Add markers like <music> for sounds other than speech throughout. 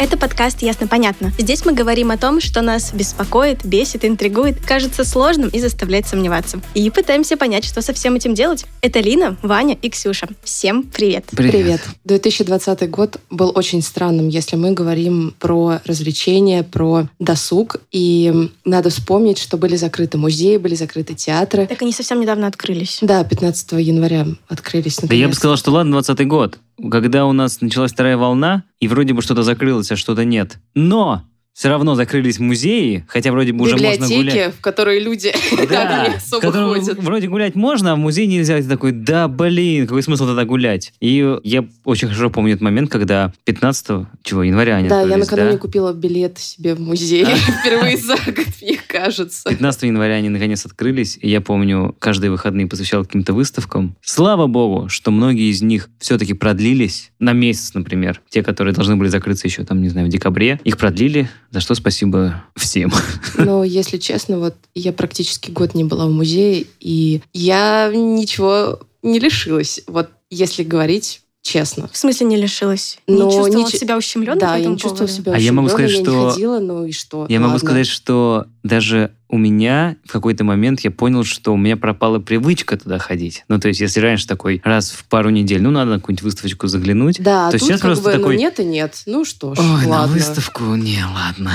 Это подкаст «Ясно-понятно». Здесь мы говорим о том, что нас беспокоит, бесит, интригует, кажется сложным и заставляет сомневаться. И пытаемся понять, что со всем этим делать. Это Лина, Ваня и Ксюша. Всем привет! Привет. 2020 год был очень странным, если мы говорим про развлечения, про досуг. И надо вспомнить, что были закрыты музеи, были закрыты театры. Так они совсем недавно открылись. Да, 15 января открылись. Да я бы наконец. сказал, что ладно, 20 год, когда у нас началась вторая волна, и вроде бы что-то закрылось, а что-то нет. Но все равно закрылись музеи, хотя вроде бы уже можно гулять. В которые люди Да, <laughs> не особо ходят. вроде гулять можно, а в музей нельзя. Ты такой, да блин, какой смысл тогда гулять? И я очень хорошо помню этот момент, когда 15 чего, января они Да, я накануне да? купила билет себе в музей. <laughs> Впервые за год, кажется. 15 января они наконец открылись, и я помню, каждые выходные посвящал каким-то выставкам. Слава богу, что многие из них все-таки продлились на месяц, например. Те, которые должны были закрыться еще, там, не знаю, в декабре, их продлили, за что спасибо всем. Но, если честно, вот я практически год не была в музее, и я ничего не лишилась. Вот если говорить честно. В смысле не лишилась? Но не чувствовала ниче- себя ущемленной да, по я не чувствовала поводу? себя А я могу сказать, я что- не ходила, ну и что? Я могу Ладно. сказать, что даже у меня в какой-то момент я понял, что у меня пропала привычка туда ходить. Ну, то есть, если раньше такой раз в пару недель, ну, надо на какую-нибудь выставочку заглянуть, Да, а то тут сейчас как просто бы, такой... ну нет и нет. Ну что ж, Ой, на ладно. выставку? Не, ладно.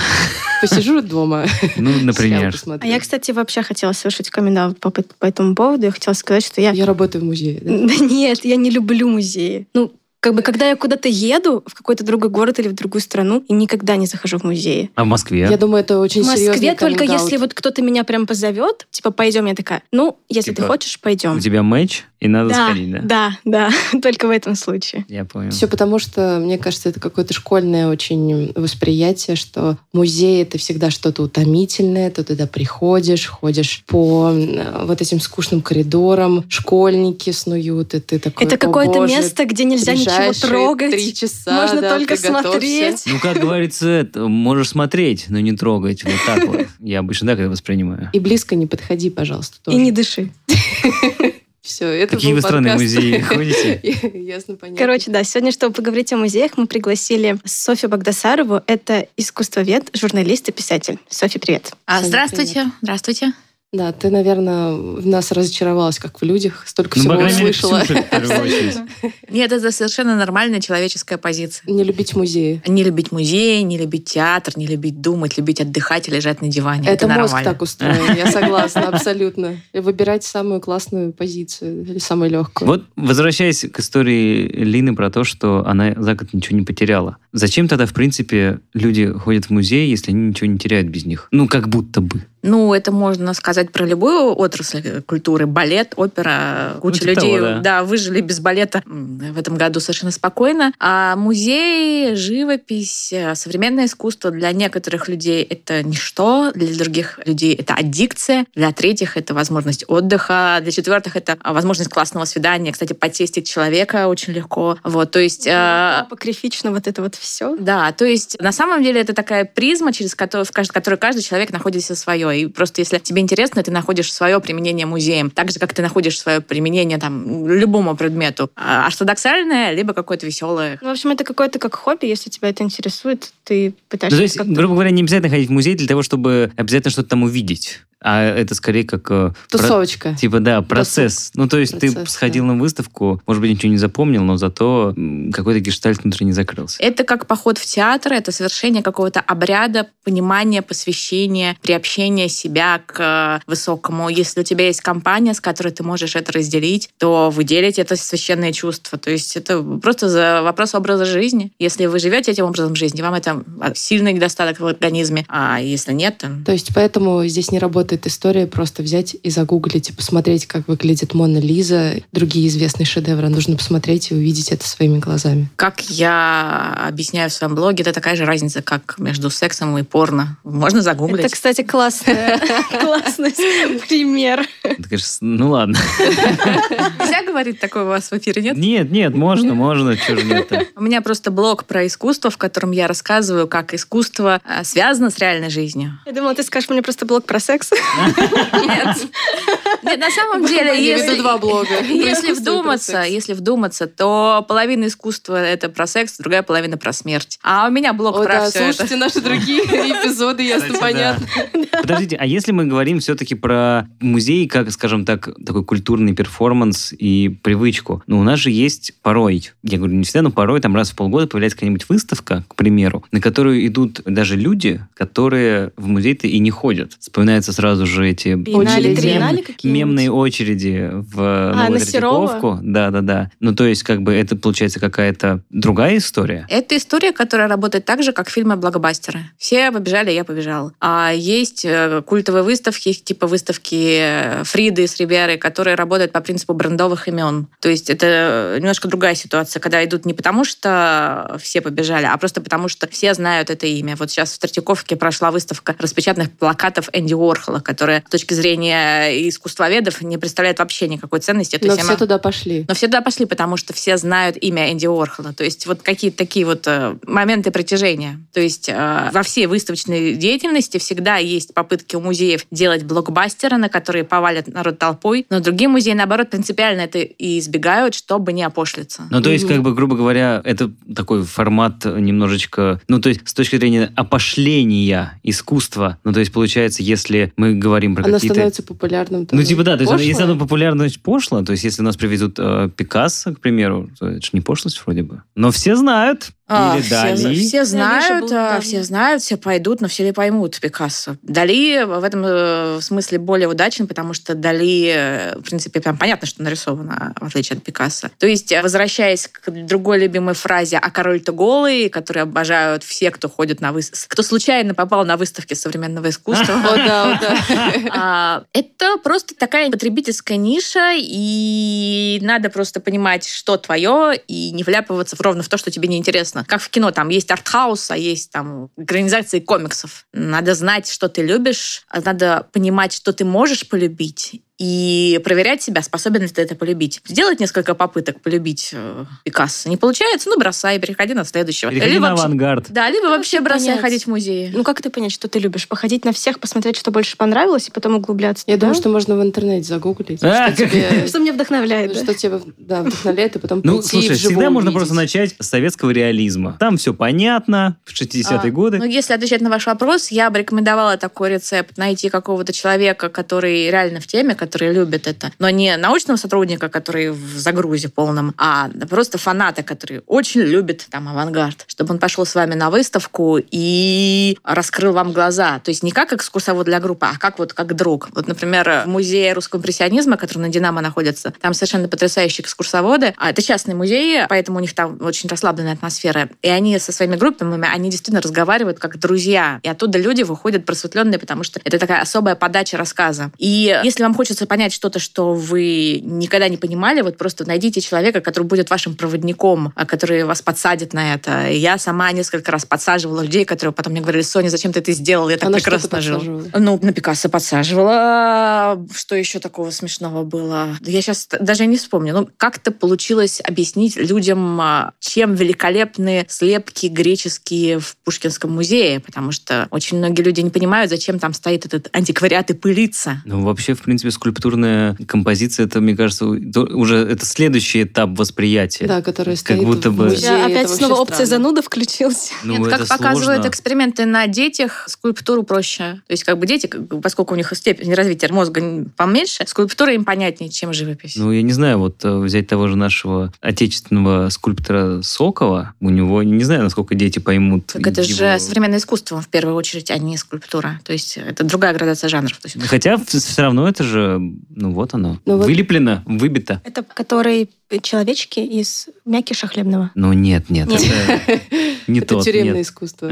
Посижу дома. Ну, например. А я, кстати, вообще хотела совершить камин по, по этому поводу. Я хотела сказать, что я... Я работаю в музее. да. <laughs> Да нет, я не люблю музеи. Ну, как бы, когда я куда-то еду в какой-то другой город или в другую страну, и никогда не захожу в музеи. А в Москве? Я думаю, это очень в Москве только если вот кто-то меня прям позовет, типа, пойдем, я такая, ну, если Типа, ты хочешь, пойдем. У тебя матч, и надо Да, сходить, да? да, да, <laughs> только в этом случае. Я понял. Все потому, что, мне кажется, это какое-то школьное очень восприятие, что музей — это всегда что-то утомительное, ты туда приходишь, ходишь по э, вот этим скучным коридорам, школьники снуют, и ты такой, Это «О, какое-то боже, место, где нельзя ничего трогать. три часа, Можно да, только приготовься». смотреть. Ну, как говорится, можешь смотреть, но не трогать. Вот так вот. <laughs> Я обычно так это воспринимаю. И близко не подходи, пожалуйста, тоже. И не дыши. <laughs> Все, это Какие был вы странные подкаст. музеи <laughs> ходите? Ясно, понятно. Короче, да, сегодня, чтобы поговорить о музеях, мы пригласили Софью Багдасарову. Это искусствовед, журналист и писатель. Софья, привет. А, здравствуйте, здравствуйте. Да, ты, наверное, в нас разочаровалась, как в людях, столько Ну, всего мере, услышала. Нет, это совершенно нормальная человеческая позиция. Не любить музеи. Не любить музей, не любить театр, не любить думать, любить отдыхать и лежать на диване. Это, Это, мозг нормально. так устроен, я согласна, абсолютно. Выбирать самую классную позицию или самую легкую. Вот, возвращаясь к истории Лины про то, что она за год ничего не потеряла. Зачем тогда, в принципе, люди ходят в музей, если они ничего не теряют без них? Ну, как будто бы. Ну, это можно сказать про любую отрасль культуры. Балет, опера. Куча типа людей, того, да. выжили без балета в этом году совершенно спокойно. А музей, живопись, э, современное искусство для некоторых людей это ничто, для других людей это аддикция, для третьих это возможность отдыха, для четвертых это возможность классного свидания. Кстати, потестить человека очень легко. Вот, то есть... э, Апокрифично вот это вот все. да, то есть на самом деле это такая призма, через которую, в которой каждый человек находит себе свое. И просто если тебе интересно, ты находишь свое применение музеем. Так же, как ты находишь свое применение там, любому предмету. А ортодоксальное, либо какое-то веселое. Ну, в общем, это какое-то как хобби, если тебя это интересует, ты пытаешься Ну, то есть, грубо говоря, не обязательно ходить в музей для того, чтобы обязательно что-то там увидеть. А это скорее как... э, про- Тусовочка. Типа, да, процесс. Ну, то есть ты Процесс, сходил на выставку, может быть, ничего не запомнил, но зато какой-то гештальт внутренне закрылся. Это как поход в театр, это совершение какого-то обряда, понимания, посвящения, приобщения себя к э, высокому. Если у тебя есть компания, с которой ты можешь это разделить, то вы делите это священное чувство. То есть это просто за вопрос образа жизни. Если вы живете этим образом жизни, вам это сильный недостаток в организме, а если нет, то То есть поэтому здесь не работает история просто взять и загуглить и посмотреть, как выглядит Мона Лиза, другие известные шедевры. Нужно посмотреть и увидеть это своими глазами. Как я объясняю в своем блоге, это такая же разница, как между сексом и порно. Можно загуглить. Это, кстати, классный, <laughs> пример. Ты говоришь, ну ладно. Нельзя говорить такое у вас в эфире, нет? Нет, нет, можно, можно, чего же нет У меня просто блог про искусство, в котором я рассказываю, как искусство э, связано с реальной жизнью. Я думала, ты скажешь мне просто блог про секс. Нет. Нет, на самом деле, если, два блога. <laughs> Если вдуматься, если вдуматься, то половина искусства это про секс, другая половина про смерть. А у меня блог про все слушайте наши другие <laughs> эпизоды, ясно, понятно. Подождите, а если мы говорим все-таки про музей, как, скажем так, такой культурный перформанс и привычку, ну, у нас же есть порой, я говорю, не всегда, но порой там раз в полгода появляется какая-нибудь выставка, к примеру, на которую идут даже люди, которые в музей-то и не ходят. Вспоминаются сразу же эти Биеннале, Очереди. мемные очереди в А, на Серова? Да, да, да. Ну, то есть, как бы это получается какая-то другая история. Это история, которая работает так же, как фильмы блокбастеры. Все побежали, я побежал. А есть э, культовые выставки, типа выставки э, Фриды с Риверой, которые работают по принципу брендовых имен. То есть это немножко другая ситуация, когда идут не потому, что все побежали, а просто потому, что все знают это имя. Вот сейчас в Третьяковке прошла выставка распечатанных плакатов Энди Уорхола, которая с точки зрения искусствоведов не представляет вообще никакой ценности. То Но все она- туда пошли. но все туда пошли, потому что все знают имя Энди Уорхола. То есть вот какие-то такие вот э, моменты притяжения. То есть э, во всей выставочной деятельности всегда есть попытки у музеев делать блокбастеры, на которые повалят народ толпой, но другие музеи, наоборот, принципиально это и избегают, чтобы не опошлиться. Ну, то есть, как бы, грубо говоря, это такой формат немножечко, ну, то есть, с точки зрения опошления искусства, ну, то есть, получается, если мы говорим про Оно какие-то... становится популярным. Ну, типа, да, то есть, если оно популярно, значит, пошло, то есть, если у нас привезут э, Пикассо, к примеру, то это же не пошлость вроде бы. Но все знают. А, Или все, Дали. все знают, был, а, все знают, все пойдут, но все ли поймут Пикассо. Дали в этом э, смысле более удачен, потому что Дали, э, в принципе, прям понятно, что нарисовано, в отличие от Пикассо. То есть, э, возвращаясь к другой любимой фразе «А король-то голый», которую обожают все, кто ходит на выставки, кто случайно попал на выставки современного искусства. <laughs> <laughs> А, Это просто такая потребительская ниша, и надо просто понимать, что твое, и не вляпываться ровно в то, что тебе неинтересно. Как в кино, там есть артхаус, а есть там экранизации комиксов. Надо знать, что ты любишь, а надо понимать, что ты можешь полюбить, и проверять себя, способен ли ты это полюбить. Сделать несколько попыток полюбить э, Пикассо. Не получается, ну бросай, переходи на следующего. Переходи Либо на вообще- авангард. Да, либо вообще как бросай понять? ходить в музеи. Ну как ты понять, что ты любишь? Походить на всех, посмотреть, что больше понравилось, и потом углубляться Я туда? думаю, что можно в интернете загуглить, А, что тебе... Что меня вдохновляет, да? Что тебя да, вдохновляет, и потом Ну, слушай, всегда можно просто начать с советского реализма. Там все понятно, в 60-е А, годы. Ну, если отвечать на ваш вопрос, я бы рекомендовала такой рецепт. Найти какого-то человека, который реально в теме, который любит это. Но не научного сотрудника, который в загрузе полном, а просто фаната, который очень любит там авангард. Чтобы он пошел с вами на выставку и раскрыл вам глаза. То есть не как экскурсовод для группы, а как вот как друг. Вот, например, в музее русского импрессионизма, который на Динамо находится, там совершенно потрясающие экскурсоводы. А это частный музей, поэтому у них там очень расслабленная атмосфера. И они со своими группами, они действительно разговаривают как друзья. И оттуда люди выходят просветленные, потому что это такая особая подача рассказа. И если вам хочется понять что-то, что вы никогда не понимали, вот просто найдите человека, который будет вашим проводником, а, который вас подсадит на это. И я сама несколько раз подсаживала людей, которые потом мне говорили, Соня, зачем ты это сделала? Я так А на что ты прекрасно жил. подсаживала? Ну, на Пикассо подсаживала. Что еще такого смешного было? Я сейчас даже не вспомню. Ну, как-то получилось объяснить людям, а, чем великолепны слепки греческие в Пушкинском музее, потому что очень многие люди не понимают, зачем там стоит этот антиквариат и пылится. Ну, вообще, в принципе, скульптурная композиция, это, мне кажется, уже это следующий этап восприятия. Да, который Как стоит будто в бы- музее. Да, опять снова опция странно. зануда включилась. Ну, Нет, как показывают сложно. эксперименты на детях, скульптуру проще. То есть как бы дети, как поскольку у них степень развития мозга поменьше, скульптура им понятнее, чем живопись. Ну, я не знаю, вот э, взять того же нашего отечественного скульптора Сокова, у него, не знаю, насколько дети поймут. Так это его- же современное искусство, в первую очередь, а не скульптура. То есть это другая градация жанров. Есть Хотя все равно это же, ну вот оно, Ну вот- вылеплено, выбито. Это который человечки из мякиша хлебного. Ну нет, нет, Нет. это <laughs> не Это тот. тюремное нет. искусство.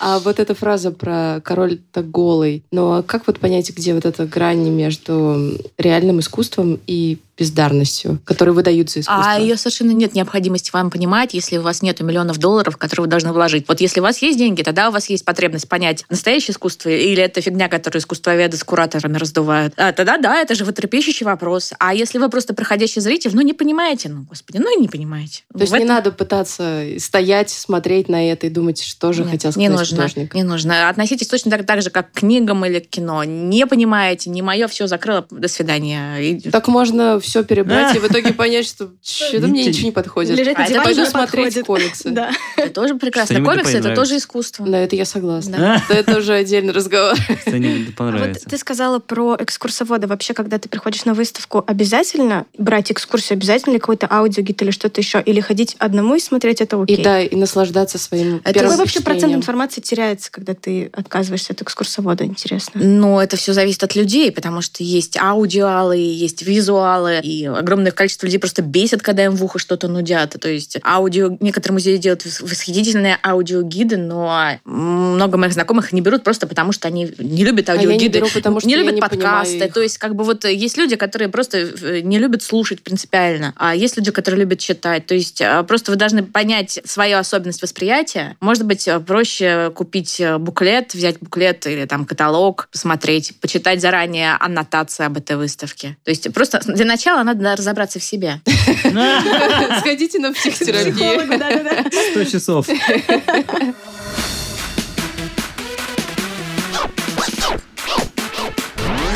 А вот эта фраза про король-то голый. А как вот понять, где вот эта грань между реальным искусством и бездарностью, которую выдают за искусство? А ее совершенно нет необходимости вам понимать, если у вас нет миллионов долларов, которые вы должны вложить. Вот если у вас есть деньги, тогда у вас есть потребность понять, настоящее искусство или это фигня, которую искусствоведы с кураторами раздувают. А, тогда да, это же животрепещущий вопрос. А если вы просто проходящий зритель, ну не понимаете, ну господи, ну и не понимаете. То есть В не этом- надо пытаться стоять, смотреть на это и думать, что же Нет, хотел не сказать нужно, художник. не нужно. Относитесь точно так, так же, как к книгам или к кино. Не понимаете, не мое, все закрыло, до свидания. И- Так можно все перебрать и в итоге понять, что <laughs> что-то мне Ничего- не подходит. Лежать на это диване Пойду не смотреть комиксы. Да. <laughs> Это тоже прекрасно. Комиксы — это тоже искусство. На это я согласна. Да. Да, Это уже отдельный разговор. <laughs> Что-нибудь А понравится. ты сказала про экскурсовода. Вообще, когда ты приходишь на выставку, обязательно брать экскурсию? Обязательно ли какой-то аудиогид или что-то еще? Или ходить одному и смотреть это окей? И да, и наслаждаться своим Это Какой вообще процент информации теряется, когда ты отказываешься от экскурсовода? Интересно. Но это все зависит от людей, потому что есть аудиалы, есть визуалы, и огромное количество людей просто бесит, когда им в ухо что-то нудят. То есть аудио... Некоторые музеи делают вос- восхитительные аудиогиды, но много моих знакомых не берут просто потому, что они не любят А я не аудиогиды. беру, потому что не я любят не подкасты. их. То есть, как бы вот есть люди, которые просто э, не любят слушать принципиально, а есть люди, которые любят читать. То есть, а, просто вы должны понять свою особенность восприятия. Может быть, э, проще купить э, буклет, взять буклет или там каталог, посмотреть, почитать заранее аннотации об этой выставке. То есть, просто для начала надо разобраться в себе. <laughs> Сходите на психотерапию. Психологу, да-да-да. 100 часов.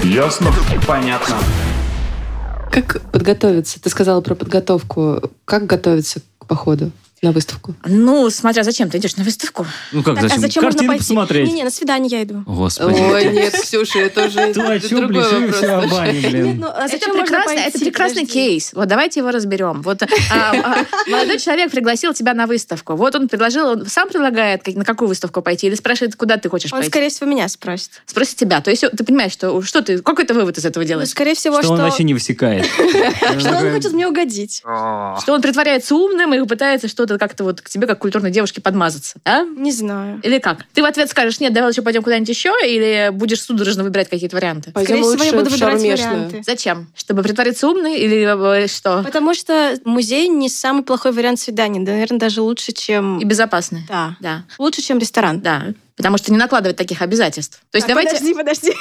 Ясно? Понятно. Как подготовиться? Ты сказала про подготовку. Как готовиться к походу на выставку? Ну, смотря зачем ты идешь на выставку. Ну как, Так, а зачем? зачем можно пойти? посмотреть. Не-не, на свидание я иду. Господи. Ой, нет, Ксюша, это уже Ты о чем бане, Нет, ну, а это зачем можно прекрасный, пойти? это прекрасный Подожди. кейс. Вот давайте его разберем. Вот а, а, молодой человек пригласил тебя на выставку. Вот он предложил, он сам предлагает, на какую выставку пойти, или спрашивает, куда ты хочешь Он, пойти. скорее всего, меня спросит. Спросит тебя. То есть ты понимаешь, что, что ты, какой ты вывод из этого Ну, делаешь? скорее всего, Что что... он вообще не высекает. <laughs> Что он хочет мне угодить. Что он притворяется умным и пытается что-то как-то вот к тебе, как к культурной девушке, подмазаться. А? Не знаю. Или как? Ты в ответ скажешь, нет, давай лучше пойдем куда-нибудь еще, или будешь судорожно выбирать какие-то варианты? Пойдем Скорее всего, я буду выбирать шаурмешную. варианты. Зачем? Чтобы притвориться умной или э, что? Потому что музей не самый плохой вариант свидания. Да, наверное, даже лучше, чем... И безопасный. Да. Да, Лучше, чем ресторан. да. Потому что не накладывать таких обязательств. То есть Так, давайте... Подожди, подожди.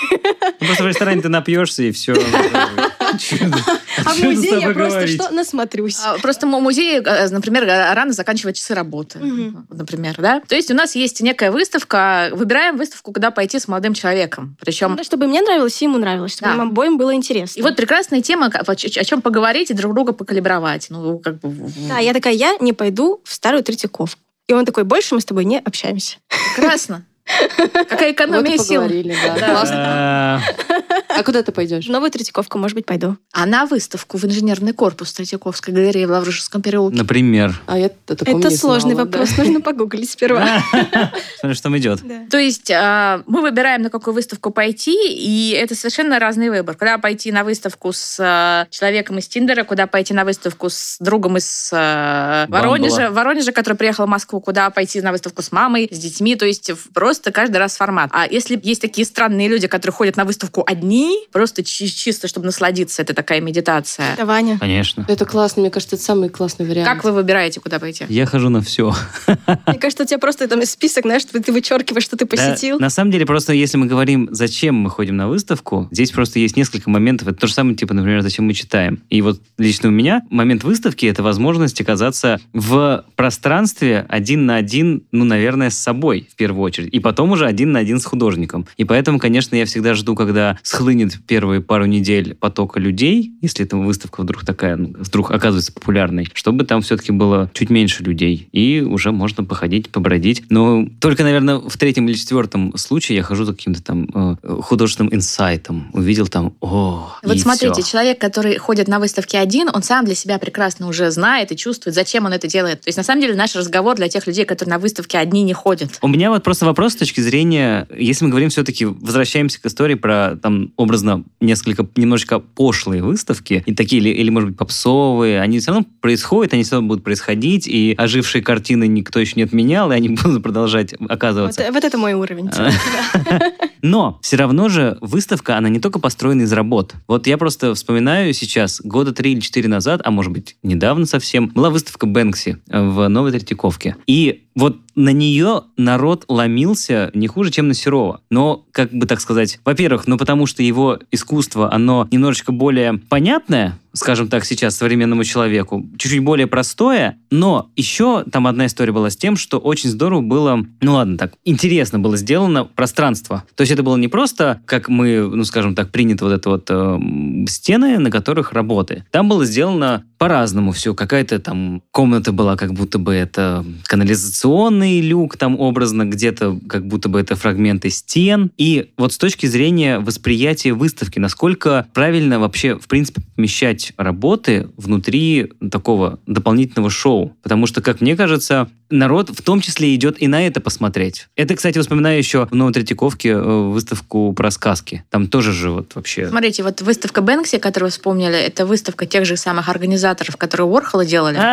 Ну, Просто в ресторане ты напьешься и все. А в музее я просто что? Насмотрюсь. А, Просто музей, э, например, э, рано заканчивает часы работы, Мгм. например, да. То есть у нас есть некая выставка, выбираем выставку, куда пойти с молодым человеком. Причем Ну, чтобы мне нравилось, и ему нравилось, чтобы Да. нам обоим было интересно. и вот прекрасная тема, о чем поговорить и друг друга покалибровать. Ну, как бы... Да, я такая, я не пойду в старую Третьяковку. И он такой, больше мы с тобой не общаемся. Прекрасно. <laughs> Какая Вот экономия и сил. поговорили, да. Да. Классно. <laughs> А, куда ты пойдешь? В новую Третьяковку, может быть, пойду. А на выставку в инженерный корпус Третьяковской галереи в Лаврушевском переулке. Например. А я о таком Это не сложный знала, да. вопрос, нужно погуглить сперва. <laughs> Смотри, что там идет. Да. То есть а, мы выбираем, на какую выставку пойти, и это совершенно разный выбор. Куда пойти на выставку с а, человеком из Тиндера, куда пойти на выставку с другом из а, Воронежа, Воронежа, который приехал в Москву, куда пойти на выставку с мамой, с детьми. То есть просто каждый раз формат. А если есть такие странные люди, которые ходят на выставку одни, просто чи- чисто, чтобы насладиться, это такая медитация. Да, Ваня. Конечно. Это классно, мне кажется, это самый классный вариант. Как вы выбираете, куда пойти? Я хожу на все. <laughs> Мне кажется, у тебя просто там список, знаешь, что ты вычеркиваешь, что ты посетил. на самом деле, просто если мы говорим, зачем мы ходим на выставку, здесь просто есть несколько моментов. Это то же самое, типа, например, зачем мы читаем. И вот лично у меня момент выставки — это возможность оказаться в пространстве один на один, ну, наверное, с собой в первую очередь. И потом уже один на один с художником. И поэтому, конечно, я всегда жду, когда схлынет первые пару недель потока людей, если эта выставка вдруг такая, ну, вдруг оказывается популярной, чтобы там все-таки было чуть меньше людей. И уже можно походить, побродить. Но только, наверное, в третьем или четвертом случае я хожу за каким-то там э, художественным инсайтом. Увидел там, о, Вот смотрите, всё. человек, который ходит на выставке один, он сам для себя прекрасно уже знает и чувствует, зачем он это делает. То есть, на самом деле, наш разговор для тех людей, которые на выставке одни не ходят. У меня вот просто вопрос с точки зрения, если мы говорим все-таки, возвращаемся к истории про там образно, несколько, немножечко пошлые выставки, и такие, или, или, может быть, попсовые, они все равно происходят, они все равно будут происходить, и ожившие картины никто еще не отменял, и они <laughs> будут продолжать оказываться. Вот, вот это мой уровень. <laughs> Но все равно же выставка, она не только построена из работ. Вот я просто вспоминаю сейчас, года три или четыре назад, а может быть, недавно совсем, была выставка Бэнкси в Новой Третьяковке. И вот на нее народ ломился не хуже, чем на Серова. Но, как бы так сказать, во-первых, ну потому что его искусство, оно немножечко более понятное, скажем так, сейчас современному человеку, чуть-чуть более простое, но еще там одна история была с тем, что очень здорово было, ну ладно так, интересно было сделано пространство. То есть это было не просто, как мы, ну скажем так, принято вот это вот э, стены, на которых работы. Там было сделано по-разному все. Какая-то там комната была, как будто бы это канализационный люк, там образно где-то как будто бы это фрагменты стен. И вот с точки зрения восприятия выставки, насколько правильно вообще, в принципе, помещать работы внутри такого дополнительного шоу. Потому что, как мне кажется, народ в том числе идет и на это посмотреть. Это, кстати, вспоминаю еще в Новой Третьяковке э, выставку про сказки. Там тоже же вот вообще... Смотрите, вот выставка Бэнкси, которую вы вспомнили, это выставка тех же самых организаторов, которые Уорхола делали. <laughs>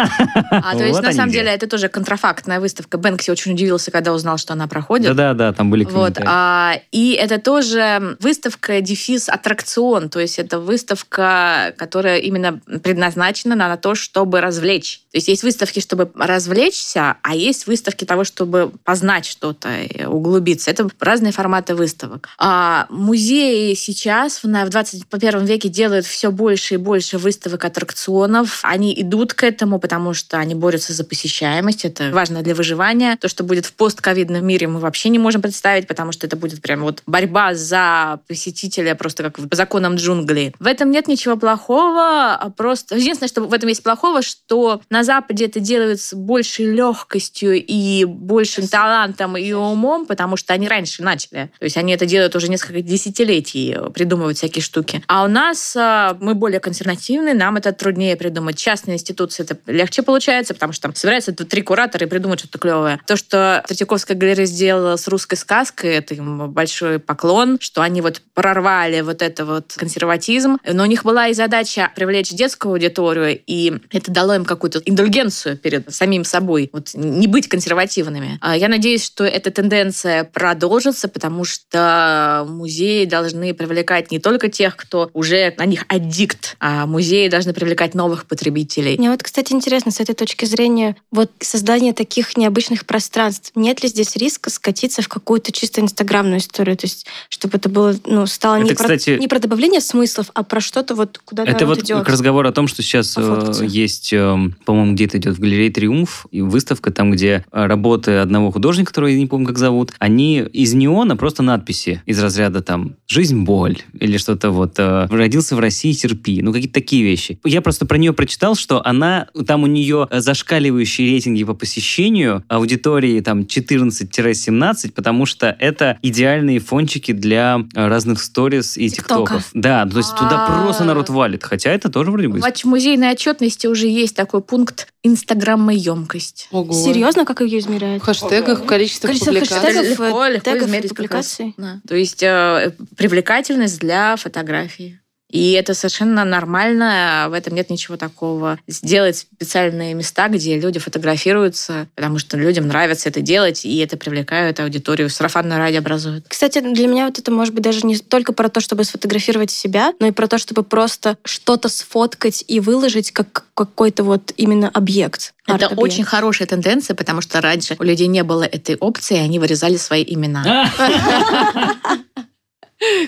А, то есть, на самом деле, это тоже контрафактная выставка. Бэнкси очень удивился, когда узнал, что она проходит. Да-да-да, там были Вот, а, и это тоже выставка дефис аттракцион, то есть это выставка, которая именно предназначена на то, чтобы развлечь. То есть есть выставки, чтобы развлечься, а есть выставки того, чтобы познать что-то, углубиться. Это разные форматы выставок. А музеи сейчас в на- в 21 веке делают все больше и больше выставок аттракционов. Они идут к этому, потому что они борются за посещаемость. Это важно для выживания. То, что будет в постковидном мире, мы вообще не можем представить, потому что это будет прям вот борьба за посетителя просто как по законам джунглей. В этом нет ничего плохого, а просто... Единственное, что в этом есть плохого, что на Западе это делают с большей легкостью и большим талантом и умом, потому что они раньше начали. То есть они это делают уже несколько десятилетий, придумывают всякие штуки. А у нас а, мы более консервативны, нам это труднее придумать. Частные институции это легче получается, потому что там собираются три куратора и придумают что-то клевое. То, что Третьяковская галерея сделала с русской сказкой, это им большой поклон, что они вот прорвали вот это вот консерватизм. Но у них была и задача привлечь детскую аудиторию, и это дало им какую-то индульгенцию перед самим собой, вот не быть консервативными. А Я надеюсь, что эта тенденция продолжится, потому что музеи должны привлекать не только тех, кто уже на них аддикт, а музеи должны привлекать новых потребителей. Мне вот, кстати, интересно с этой точки зрения, вот создание таких необычных пространств, нет ли здесь риска скатиться в какую-то чисто инстаграмную историю? То есть, чтобы это было, ну, стало не, Это, кстати- про, не про добавление смыслов, а про что-то вот, куда Это вот идет. к разговору о том, что сейчас э, Пофоткаться. есть, э, по-моему, где-то идет в галерее «Триумф» выставка там, где э, работы одного художника, которого я не помню, как зовут, они из неона просто надписи из разряда там «Жизнь – боль» или что-то вот э, «Родился в России, терпи». Ну, какие-то такие вещи. Я просто про нее прочитал, что она, там у нее зашкаливающие рейтинги по посещению аудитории там 14-17, потому что это идеальные фончики для разных сторис и тиктоков. Да, то есть туда А. просто народ валит. Хотя это тоже вроде бы... В музейной отчетности уже есть такой пункт инстаграммоемкость. Ого. Серьезно, как ее измеряют? В хэштегах, количество Количество публикаций. хэштегов, легко, легко тегов измерить публикаций. Да. То есть э, привлекательность для фотографии. И это совершенно нормально, в этом нет ничего такого. Сделать специальные места, где люди фотографируются, потому что людям нравится это делать, и это привлекает аудиторию. Сарафанное радио образует. Кстати, для меня вот это может быть даже не только про то, чтобы сфотографировать себя, но и про то, чтобы просто что-то сфоткать и выложить как какой-то вот именно объект. Это арт-объект. очень хорошая тенденция, потому что раньше у людей не было этой опции, они вырезали свои имена. <laughs>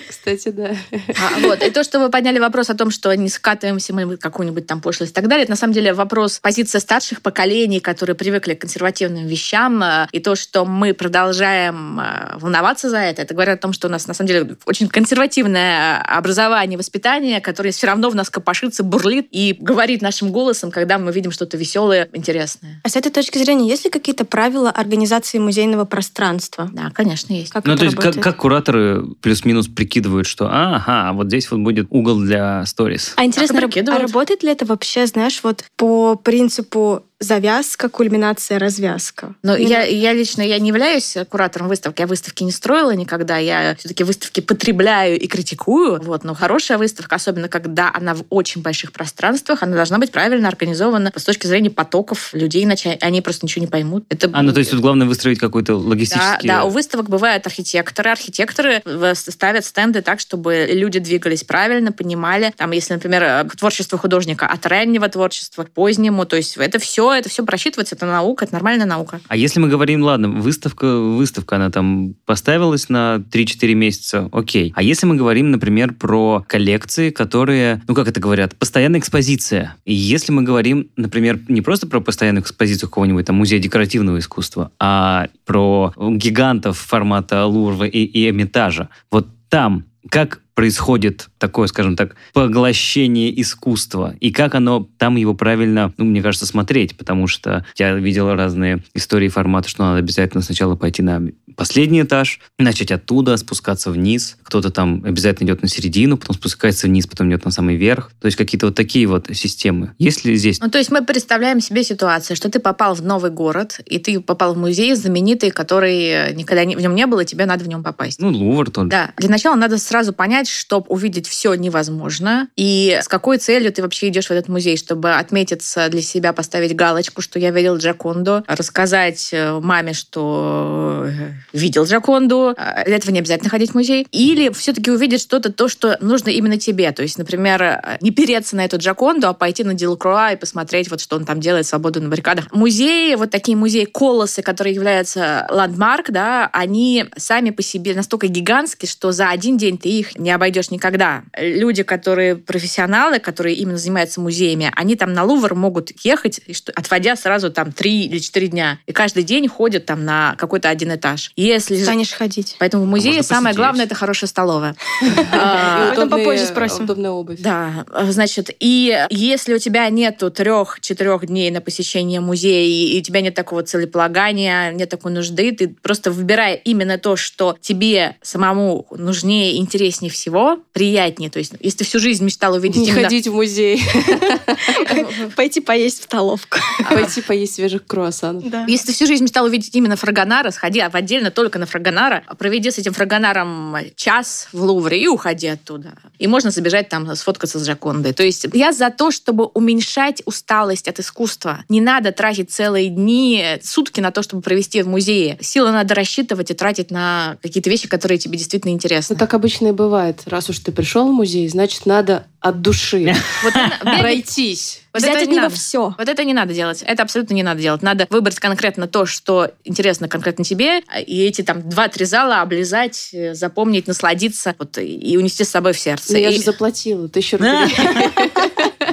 Кстати, да. А, вот. И то, что вы подняли вопрос о том, что не скатываемся мы в какую-нибудь там пошлость и так далее, это на самом деле вопрос позиции старших поколений, которые привыкли к консервативным вещам, э, и то, что мы продолжаем э, волноваться за это, это говорит о том, что у нас на самом деле очень консервативное образование, воспитание, которое все равно в нас копошится, бурлит и говорит нашим голосом, когда мы видим что-то веселое, интересное. А с этой точки зрения, есть ли какие-то правила организации музейного пространства? Да, конечно, есть. Как Ну, это то есть, как, как кураторы плюс-минус прикидывают, что ага, вот здесь вот будет угол для сторис. А интересно, а прикидывают. работает ли это вообще, знаешь, вот по принципу завязка, кульминация, развязка. Но я, я лично я не являюсь куратором выставки, я выставки не строила никогда, я все-таки выставки потребляю и критикую. Вот, но хорошая выставка, особенно когда она в очень больших пространствах, она должна быть правильно организована с точки зрения потоков людей, иначе они просто ничего не поймут. Это А, ну то есть тут главное выстроить какой-то да, логистический... да, у выставок бывают архитекторы. Архитекторы в- ставят стенды так, чтобы люди двигались правильно, понимали. Там, если, например, э, творчество художника от раннего творчества к позднему, то есть это все, это все просчитывается, это наука, это нормальная наука. А если мы говорим, ладно, выставка, выставка, она там поставилась на 3-4 месяца, окей. А если мы говорим, например, про коллекции, которые, ну как это говорят, постоянная экспозиция. И если мы говорим, например, не просто про постоянную экспозицию какого-нибудь там музея декоративного искусства, а про гигантов формата Лурва и, и Эрмитажа, вот там как происходит такое, скажем так, поглощение искусства, и как оно, там его правильно, ну, мне кажется, смотреть, потому что я видел разные истории формата, что надо обязательно сначала пойти на последний этаж, начать оттуда, спускаться вниз, кто-то там обязательно идет на середину, потом спускается вниз, потом идет на самый верх, то есть какие-то вот такие вот системы. Есть ли здесь? Ну, то есть мы представляем себе ситуацию, что ты попал в новый город, и ты попал в музей знаменитый, который никогда не- в нем не был, и тебе надо в нем попасть. Ну, Лувр тот же. Да, для начала надо сразу понять, что увидеть все невозможно, и с какой целью ты вообще идешь в этот музей, чтобы отметиться для себя, поставить галочку, что я видел Джаконду, рассказать э, маме, что э, видел Джаконду, А, для этого не обязательно ходить в музей, или все-таки увидеть что-то, то, что нужно именно тебе, то есть, например, э, не переться на эту Джаконду, а пойти на Делакруа и посмотреть, вот что он там делает, свободу на баррикадах. Музеи, вот такие музеи-колосы, которые являются ландмарк, да, они сами по себе настолько гигантские, что за один день ты их не обойдешь никогда. Люди, которые профессионалы, которые именно занимаются музеями, они там на Лувр могут ехать, отводя сразу там три или четыре дня. И каждый день ходят там на какой-то один этаж. Если Станешь ходить. Поэтому в музее можно самое главное это хорошая столовая. <laughs> А, А, потом попозже спросим. Удобная обувь. да, значит, и если у тебя нету трех-четырех дней на посещение музея, и у тебя нет такого целеполагания, нет такой нужды, ты просто выбирая именно то, что тебе самому нужнее, интереснее всего, приятнее. То есть, если ты всю жизнь мечтал увидеть Не именно- ходить в музей, <laughs> Пойти поесть в столовку. <laughs> пойти поесть свежих круассанов. Если ты всю жизнь мечтал увидеть именно Фрагонара, сходи в отдельно только на Фрагонара, проведи с этим Фрагонаром час в Лувре и уходи оттуда. И можно забежать там сфоткаться с Джакондой. То есть я за то, чтобы уменьшать усталость от искусства. Не надо тратить целые дни, сутки на то, чтобы провести в музее. Силы надо рассчитывать и тратить на какие-то вещи, которые тебе действительно интересны. Ну, так обычно и бывает. Раз уж ты пришел в музей, значит, надо от души <laughs> Вот <laughs> пройтись. вот Взять это от не него надо. все. Вот это не надо делать. Это абсолютно не надо делать. Надо выбрать конкретно то, что интересно конкретно тебе, и эти там два-три зала облизать, э, запомнить, насладиться вот, и унести с собой в сердце. Но я И- же заплатила, тысячу <laughs> рублей.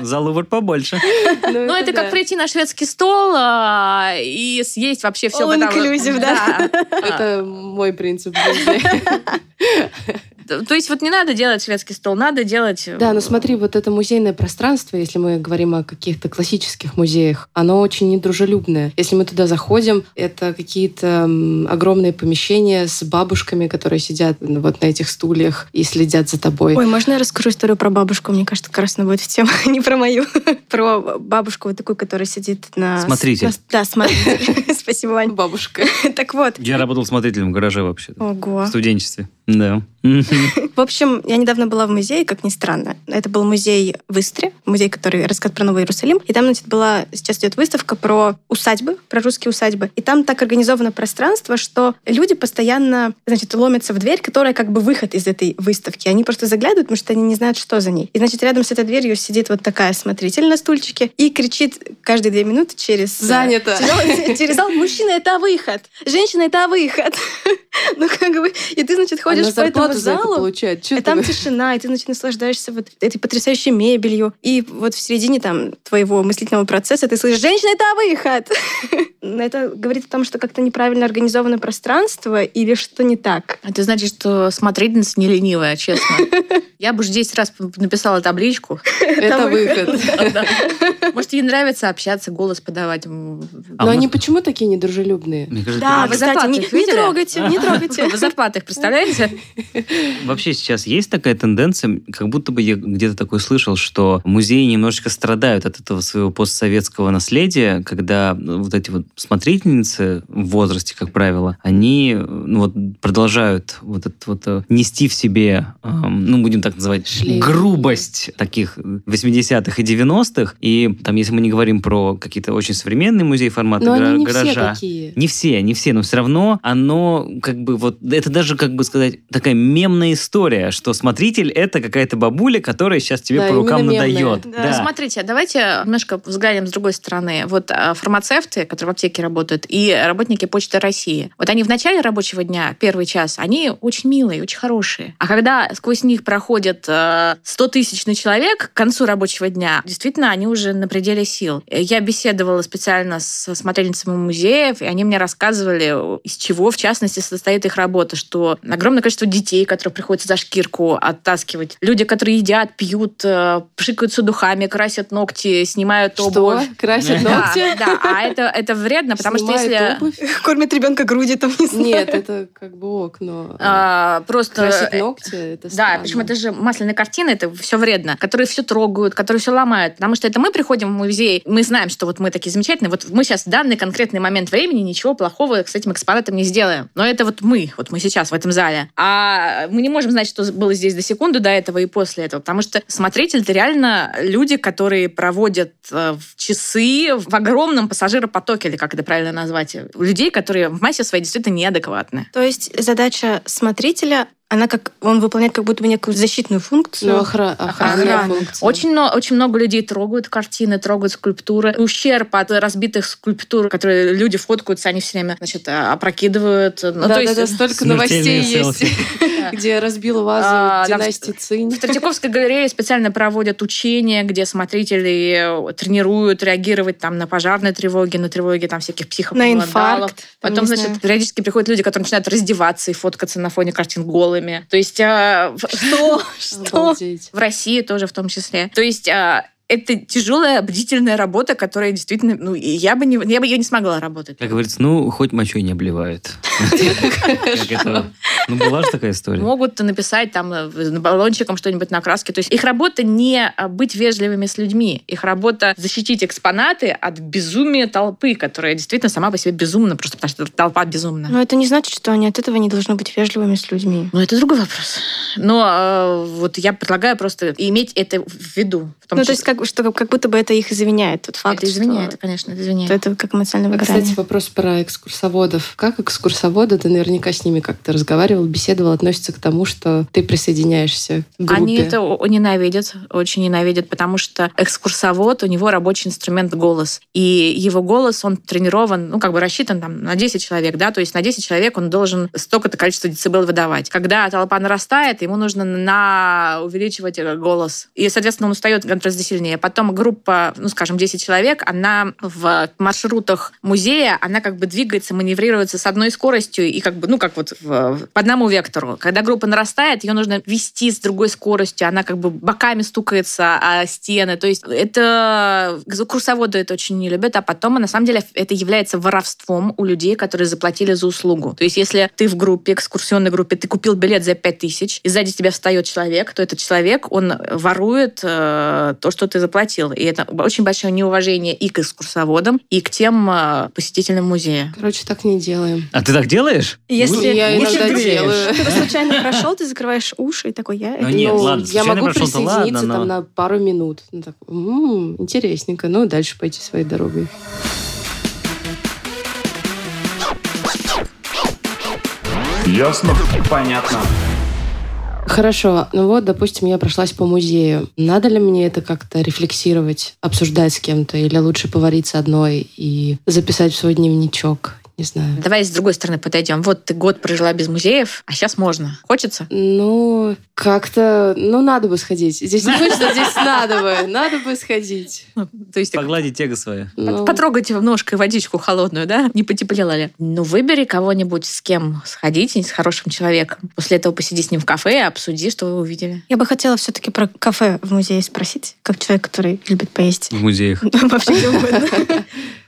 За Лувр побольше. Ну, это как прийти на шведский стол а, и съесть вообще все. All inclusive, да. Это мой принцип. То есть вот не надо делать шведский стол, надо делать... э, Да, но смотри, вот это музейное пространство, если мы говорим о каких-то классических музеях, оно очень недружелюбное. Если мы туда заходим, это какие-то огромные помещения с бабушками, которые сидят вот на этих стульях и следят за тобой. Ой, можно я расскажу историю про бабушку? Мне кажется, как раз она будет в тему, <laughs> не про мою. <laughs> Про бабушку вот такую, которая сидит на... Смотритель. на- Да, смотритель. <laughs> Спасибо, Вань. Бабушка. Так вот. Я работал смотрителем в гараже вообще. Ого. В студенчестве. Да. В общем, я недавно была в музее, как ни странно. Это был музей в Истре, музей, который рассказывает про Новый Иерусалим. И там, значит, была сейчас идет выставка про усадьбы, про русские усадьбы. И там так организовано пространство, что люди постоянно, значит, ломятся в дверь, которая как бы выход из этой выставки. Они просто заглядывают, потому что они не знают, что за ней. И, значит, рядом с этой дверью сидит вот такая смотритель на стульчике и кричит каждые две минуты через... э, Занято. через- Через мужчина, это выход. Женщина, это выход. <laughs> Ну, как бы, и ты, значит, ходишь Она по этому зарплату за это залу, получает. Чё и ты- там тишина, и ты, значит, наслаждаешься вот этой потрясающей мебелью. И вот в середине там твоего мыслительного процесса ты слышишь «Женщина, это выход!» <laughs> Это говорит о том, что как-то неправильно организовано пространство или что не так. Это значит, что смотрительница не ленивая, честно. <laughs> Я бы уже 10 раз написала табличку. Это выход. <laughs> Может, ей нравится общаться, голос подавать. А Но они почему такие недружелюбные? Да, А вы кстати, зарплаты не, трогайте, не трогайте. Вы зарплаты их представляете? <laughs> Вообще сейчас есть такая тенденция, как будто бы я где-то такой слышал, что музеи немножечко страдают от этого своего постсоветского наследия, когда вот эти вот смотрительницы в возрасте, как правило, они ну, вот, продолжают вот это вот э, нести в себе, ну, будем так называть, Шлейф. грубость таких 80-х и 90-х. И там, если мы не говорим про какие-то очень современные музеи формата Но гра- они не все гаража, такие. не все, не все, но все равно оно как бы вот это даже как бы сказать такая мемная история, что смотритель это какая-то бабуля, которая сейчас тебе Да, по рукам надает. Да. Ну, Смотрите, давайте немножко взглянем с другой стороны. Вот а, фармацевты, которые в аптеке работают, и работники Почты России. Вот они в начале рабочего дня, первый час, они очень милые, очень хорошие. А когда сквозь них проходит э, 100 тысячный человек к концу рабочего дня, действительно, они уже на пределе сил. Я беседовала специально с смотрельницами музеев, и они мне рассказывали, из чего, в частности, состоит их работа, что огромное количество детей, которые приходится за шкирку оттаскивать, люди, которые едят, пьют, э, пшикаются духами, красят ногти, снимают Что? обувь. Красят Да, ногти? да, а это, это вредно, потому что если... <laughs> Кормит ребенка груди там, не. Нет, это как бы ок, но а, просто... красить э, ногти, это Да, причем это же масляные картины, это все вредно, которые все трогают, которые все ломают. Потому что это мы приходим в музей, мы знаем, что вот мы такие замечательные, вот мы сейчас в данный конкретный момент времени ничего плохого с этим экспонатом не сделаем. Но это вот мы, вот мы сейчас в этом зале. А мы не можем знать, что было здесь до секунды до этого и после этого, потому что смотритель это реально люди, которые проводят э, в часы в огромном пассажиропотоке, или как это правильно назвать, людей, которые в массе своей действительно неадекватны. То есть задача смотрителя, она как он выполняет как будто бы некую защитную функцию. Ну, охра- охранная Охрана. функция. Очень, очень много людей трогают картины, трогают скульптуры. Ущерб от разбитых скульптур, которые люди фоткаются, они все время значит, опрокидывают. Ну, да, то да, есть, да, столько новостей есть, <laughs> где разбила вазу А, династии Цинь. В Третьяковской галерее специально проводят учения, где смотрители э, тренируют реагировать там, на пожарные тревоги, на тревоги там, всяких на психопатологов. инфаркт. Потом, значит, знаю. периодически приходят люди, которые начинают раздеваться и фоткаться на фоне картин голыми. То есть в- <laughs> что? <laughs> Что? В России тоже в том числе. То есть а, это тяжелая, бдительная работа, которая действительно, ну, я бы, не, я бы ее не смогла работать. Как говорится, ну, хоть мочой не обливают. Ну, была же такая история. Могут написать там э, баллончиком что-нибудь на краске. То есть их работа не а, быть вежливыми с людьми. Их работа защитить экспонаты от безумия толпы, которая действительно сама по себе безумна, просто потому что толпа безумна. Но это не значит, что они от этого не должны быть вежливыми с людьми. Ну, это другой вопрос. Но э, вот я предлагаю просто иметь это в виду. В том Ну, то есть как, что, как будто бы это их извиняет, тот факт, это извиняет, что конечно, это извиняет. это как эмоциональное А, выгорание. Кстати, вопрос про экскурсоводов. Как экскурсоводы, ты наверняка с ними как-то разговаривал, беседовал, относятся к тому, что ты присоединяешься к группе? Они это ненавидят, очень ненавидят, потому что экскурсовод, у него рабочий инструмент голос. И его голос, он тренирован, ну, как бы рассчитан там на 10 человек, да, то есть на 10 человек он должен столько-то количество децибел выдавать. Когда толпа нарастает, ему нужно на увеличивать э, голос. И, соответственно, он устает гораздо сильнее. Потом группа, ну, скажем, 10 человек, она в маршрутах музея, она как бы двигается, маневрируется с одной скоростью и как бы, ну, как вот в- по одному вектору. Когда группа нарастает, ее нужно вести с другой скоростью, она как бы боками стукается о стены. То есть это курсоводы это очень не любят, а потом, на самом деле, это является воровством у людей, которые заплатили за услугу. То есть если ты в группе, экскурсионной группе, ты купил билет за 5000, и сзади тебя встает человек, то этот человек, он ворует э, то, что ты заплатил. И это очень большое неуважение и к экскурсоводам, и к тем э, посетителям музея. Короче, так не делаем. А ты так делаешь? Если, я если иногда вдруг делаю. ты случайно прошел, ты закрываешь уши и такой, я Ну, нет, Ну, ладно, я могу присоединиться ладно, но- там на пару минут. Ну, так, «М, интересненько. Ну, дальше пойти своей дорогой. Ясно? Понятно. Хорошо, ну вот, допустим, я прошлась по музею. Надо ли мне это как-то рефлексировать, обсуждать с кем-то, или лучше повариться одной и записать в свой дневничок? Не знаю. Давай с другой стороны подойдем. Вот ты год прожила без музеев, а сейчас можно. Хочется? Ну, как-то, ну, надо бы сходить. Здесь не <laughs> хочется, здесь надо бы. Надо бы сходить. Ну, то есть Погладить тего свое. Ну, Потрогайте ножкой водичку холодную, да? Не потеплело ли? Ну, выбери кого-нибудь, с кем сходить, с хорошим человеком. После этого посиди с ним в кафе и обсуди, что вы увидели. Я бы хотела все-таки про кафе в музее спросить, как человек, который любит поесть. В музеях. <laughs> Вообще.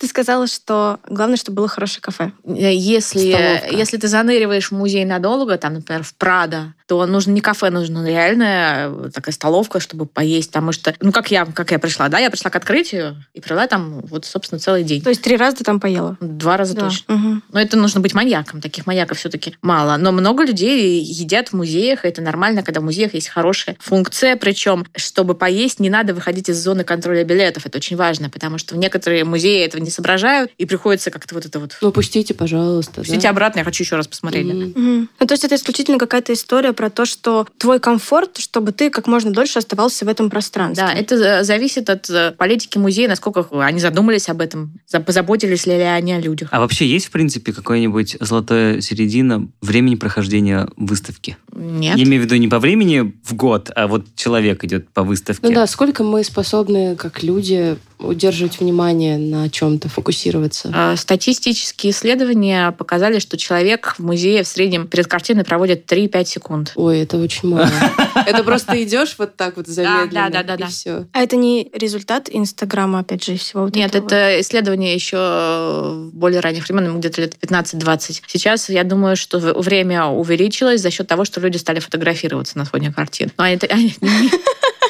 Ты сказала, что главное, чтобы было хорошее кафе. Э, Если, Столовка. если ты заныриваешь в музей надолго, там, например, в Прадо, то нужно не кафе, нужно реальная э, такая столовка, чтобы поесть. Потому что, ну, как я, как я пришла, да, я пришла к открытию и провела там вот, собственно, целый день. То есть три раза ты там поела? Два раза Да. точно. Мгм. Но это нужно быть маньяком. Таких маньяков все-таки мало. Но много людей едят в музеях. и Это нормально, когда в музеях есть хорошая функция. Причем, чтобы поесть, не надо выходить из зоны контроля билетов. Это очень важно, потому что некоторые музеи этого не соображают, и приходится как-то вот это вот... Ну, пустите, пожалуйста. Пустите да. обратно, я хочу еще раз посмотреть. да. Мгм. Мгм. Ну, то есть это исключительно какая-то история про то, что твой комфорт, чтобы ты как можно дольше оставался в этом пространстве. Да, это зависит от э, политики музея, насколько они задумались об этом, за- позаботились ли они о людях. А вообще есть, в принципе, какая-нибудь золотая середина времени прохождения выставки? Нет. Я имею в виду не по времени в год, а вот человек идет по выставке. Ну да, сколько мы способны, как люди, удерживать внимание на чем-то, фокусироваться. Э, Статистические исследования показали, что человек в музее в среднем перед картиной проводит 3-5 секунд. Ой, это очень мало. <laughs> Это просто идешь вот так вот замедленно, да, да, да, и все. А это не результат Инстаграма, опять же, всего вот Нет, это исследование еще в более ранних времен, где-то лет 15-20. Сейчас я думаю, что время увеличилось за счет того, что люди стали фотографироваться на фоне картин. А а, не-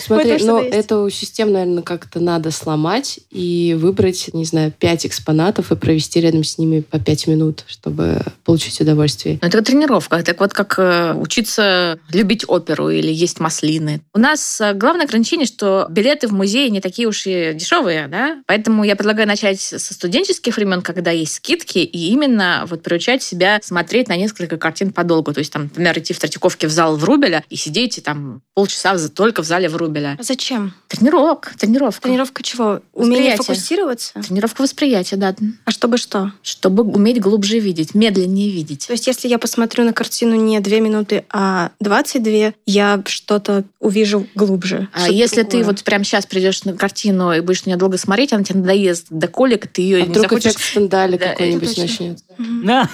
Смотри, но есть. эту систему, наверное, как-то надо сломать и выбрать, не знаю, пять экспонатов и провести рядом с ними по пять минут, чтобы получить удовольствие. Ну, это тренировка. Так вот, как э, учиться любить оперу или есть маслины. У нас э, главное ограничение, что билеты в музей не такие уж и дешевые, да? Поэтому я предлагаю начать со студенческих времен, когда есть скидки, и именно вот приучать себя смотреть на несколько картин подолгу. То есть, там, например, идти в Третьяковке в зал Врубеля и сидеть и там полчаса в- только в зале Врубеля. А зачем? Тренировка, тренировка. Тренировка чего? Умение фокусироваться? Тренировка восприятия, да. А чтобы что? Чтобы уметь глубже видеть, медленнее видеть. То есть, если я посмотрю на картину не 2 минуты, а 22, я что-то увижу глубже. А если ты другое. вот прямо сейчас придешь на картину и будешь на нее долго смотреть, она тебе надоест до колик, ты ее А не вдруг захочешь. эффект Стендаля Да, какой-нибудь? Мгм.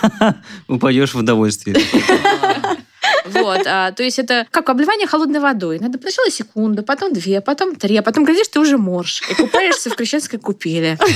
<laughs> Упадешь в удовольствие. <laughs> Вот, а, то есть это как обливание холодной водой. Надо сначала секунду, потом две, потом три, а потом, глядишь, ты уже морж и купаешься в крещенской купели. <laughs>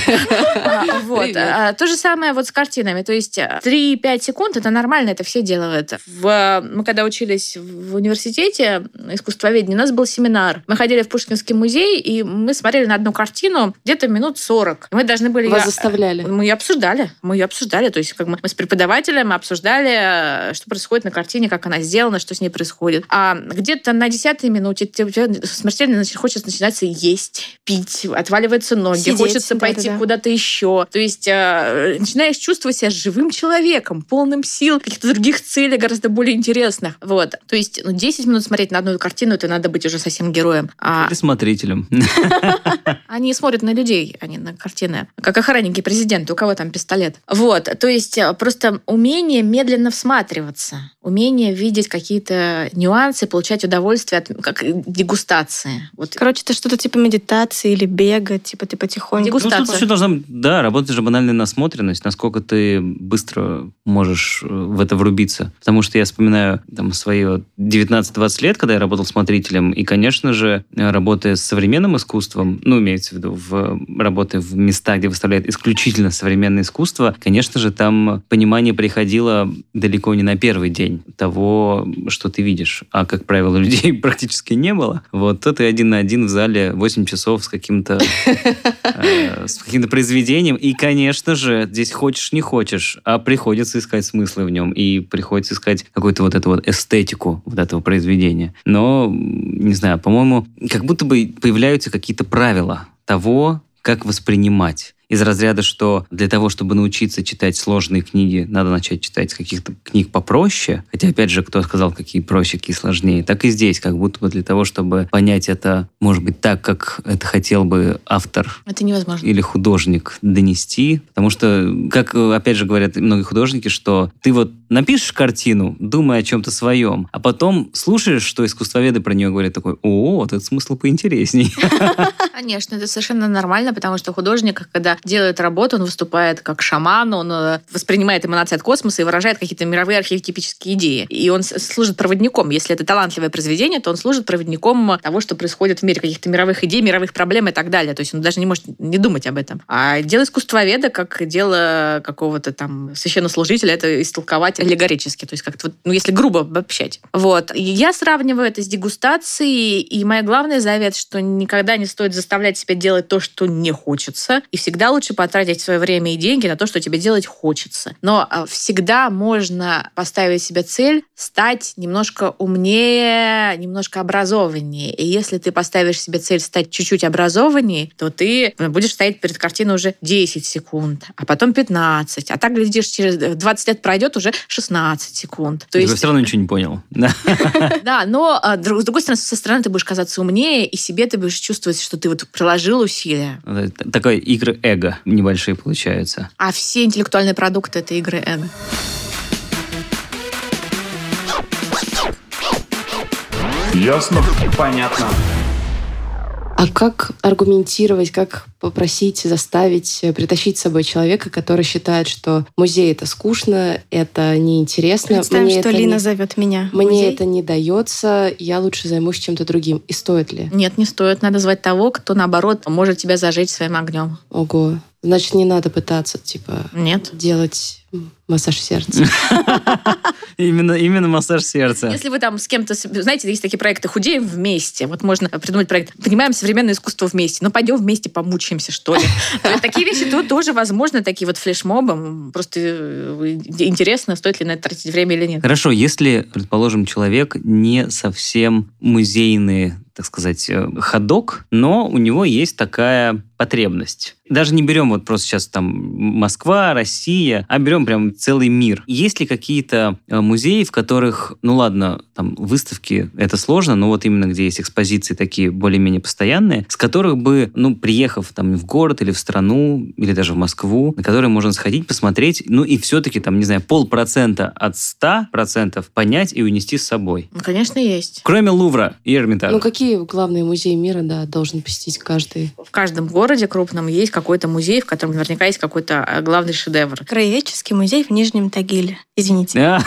А, Вот. А, То же самое вот с картинами. То есть а, 3-5 секунд это нормально, это все делают. Мы когда учились в университете искусствоведения, у нас был семинар. Мы ходили в Пушкинский музей, и мы смотрели на одну картину где-то минут 40. И Мы должны были... Вас заставляли? мы ее обсуждали. Мы ее обсуждали. То есть, как мы, с преподавателем обсуждали, что происходит на картине, как она сделана, что с ней происходит. А где-то на десятой минуте тебе смертельно хочется начинаться есть, пить, отваливаются ноги, Сидеть, хочется пойти да-да-да. куда-то еще. То есть э, начинаешь чувствовать себя живым человеком, полным сил, каких-то других целей, гораздо более интересных. Вот. То есть ну, 10 минут смотреть на одну картину, это надо быть уже совсем героем. А Или смотрителем. <laughs> они смотрят на людей, а не на картины. Как охранники президента, у кого там пистолет. Вот, то есть э, просто умение медленно всматриваться, умение видеть какие-то нюансы, получать удовольствие от как дегустации. Вот Короче, это что-то типа медитации или бега, типа ты потихоньку... Ну, тут Дегустация. еще должна, да, работать же банальная насмотренность, насколько ты быстро можешь э, в это врубиться. Потому что я вспоминаю там свои вот 19-20 лет, когда я работал смотрителем, и, конечно же, работая с современным искусством, ну, имеется в виду, в работе в местах, где выставляют исключительно современное искусство, конечно же, там понимание приходило далеко не на первый день того, что ты видишь. А, как правило, <laughs> людей практически не было. Вот, то ты один на один в зале 8 часов с каким-то э, с каким-то произведением. И, конечно же, здесь хочешь, не хочешь, а приходится искать смыслы в нем. И приходится искать какую-то вот эту вот эстетику вот этого произведения. Но, не знаю, по-моему, как будто бы появляются какие-то правила того, как воспринимать. Из разряда, что для того, чтобы научиться читать сложные книги, надо начать читать с каких-то книг попроще. Хотя, опять же, кто сказал, какие проще, какие сложнее. Так и здесь, как будто бы для того, чтобы понять это, может быть, так, как это хотел бы автор Это невозможно. или художник донести. Потому что, как, опять же, говорят многие художники, что ты вот напишешь картину, думая о чем-то своем, а потом слушаешь, что искусствоведы про нее говорят, такой, о, вот этот смысл поинтересней. <laughs> Конечно, это совершенно нормально, потому что художник, когда делает работу, он выступает как шаман, он э, воспринимает эманации от космоса и выражает какие-то мировые архетипические идеи. И он служит проводником. Если это талантливое произведение, то он служит проводником того, что происходит в мире, каких-то мировых идей, мировых проблем и так далее. То есть он даже не может не думать об этом. А дело искусствоведа, как дело какого-то там священнослужителя, это истолковать аллегорически. То есть как-то, вот, ну, если грубо обобщать. Вот. И я сравниваю это с дегустацией, и моя главная завет, что никогда не стоит заставлять себя делать то, что не хочется, и всегда лучше потратить свое время и деньги на то, что тебе делать хочется. Но а, всегда можно поставить себе цель стать немножко умнее, немножко образованнее. И если ты поставишь себе цель стать чуть-чуть образованнее, то ты будешь стоять перед картиной уже 10 секунд, а потом 15. А так, глядишь, через 20 лет пройдет уже 16 секунд. То есть все равно ничего не понял. Да. <laughs> да, но а, с другой стороны, со стороны ты будешь казаться умнее, и себе ты будешь чувствовать, что ты вот приложил усилия. Такой игры эго небольшие получаются. А все интеллектуальные продукты — это игры эго. Ясно? Понятно. А как аргументировать, как попросить, заставить, э, притащить с собой человека, который считает, что музей это скучно, это неинтересно, Представим, мне что это Лина не- зовет меня. мне музей. это не дается, я лучше займусь чем-то другим. И стоит ли? Нет, не стоит. Надо звать того, кто, наоборот, может тебя зажечь своим огнем. Ого. Значит, не надо пытаться, типа, Нет. делать массаж сердца. <laughs> Именно, именно массаж сердца. Если вы там с кем-то... Знаете, есть такие проекты «Худеем вместе». Вот можно придумать проект «Понимаем современное искусство вместе». Ну, пойдем вместе помучаемся, что ли. <laughs> Такие вещи то- тоже возможны, такие вот флешмобы. Просто э, интересно, стоит ли на это тратить время или нет. Хорошо, если, предположим, человек не совсем музейный, так сказать, э, ходок, но у него есть такая потребность. Даже не берем вот просто сейчас там Москва, Россия, а берем прям целый мир. Есть ли какие-то э, музеи, в которых, ну ладно, там выставки, это сложно, но вот именно где есть экспозиции такие более-менее постоянные, с которых бы, ну, приехав там в город или в страну, или даже в Москву, на которые можно сходить, посмотреть, ну и все-таки там, не знаю, полпроцента от ста процентов понять и унести с собой. Ну, конечно, есть. Кроме Лувра и Эрмитажа. Ну, какие главные музеи мира, да, должен посетить каждый? В каждом городе крупном есть какой-то музей, в котором наверняка есть какой-то э, главный шедевр. Краеведческий музей в Нижнем Тагиле. Извините. А,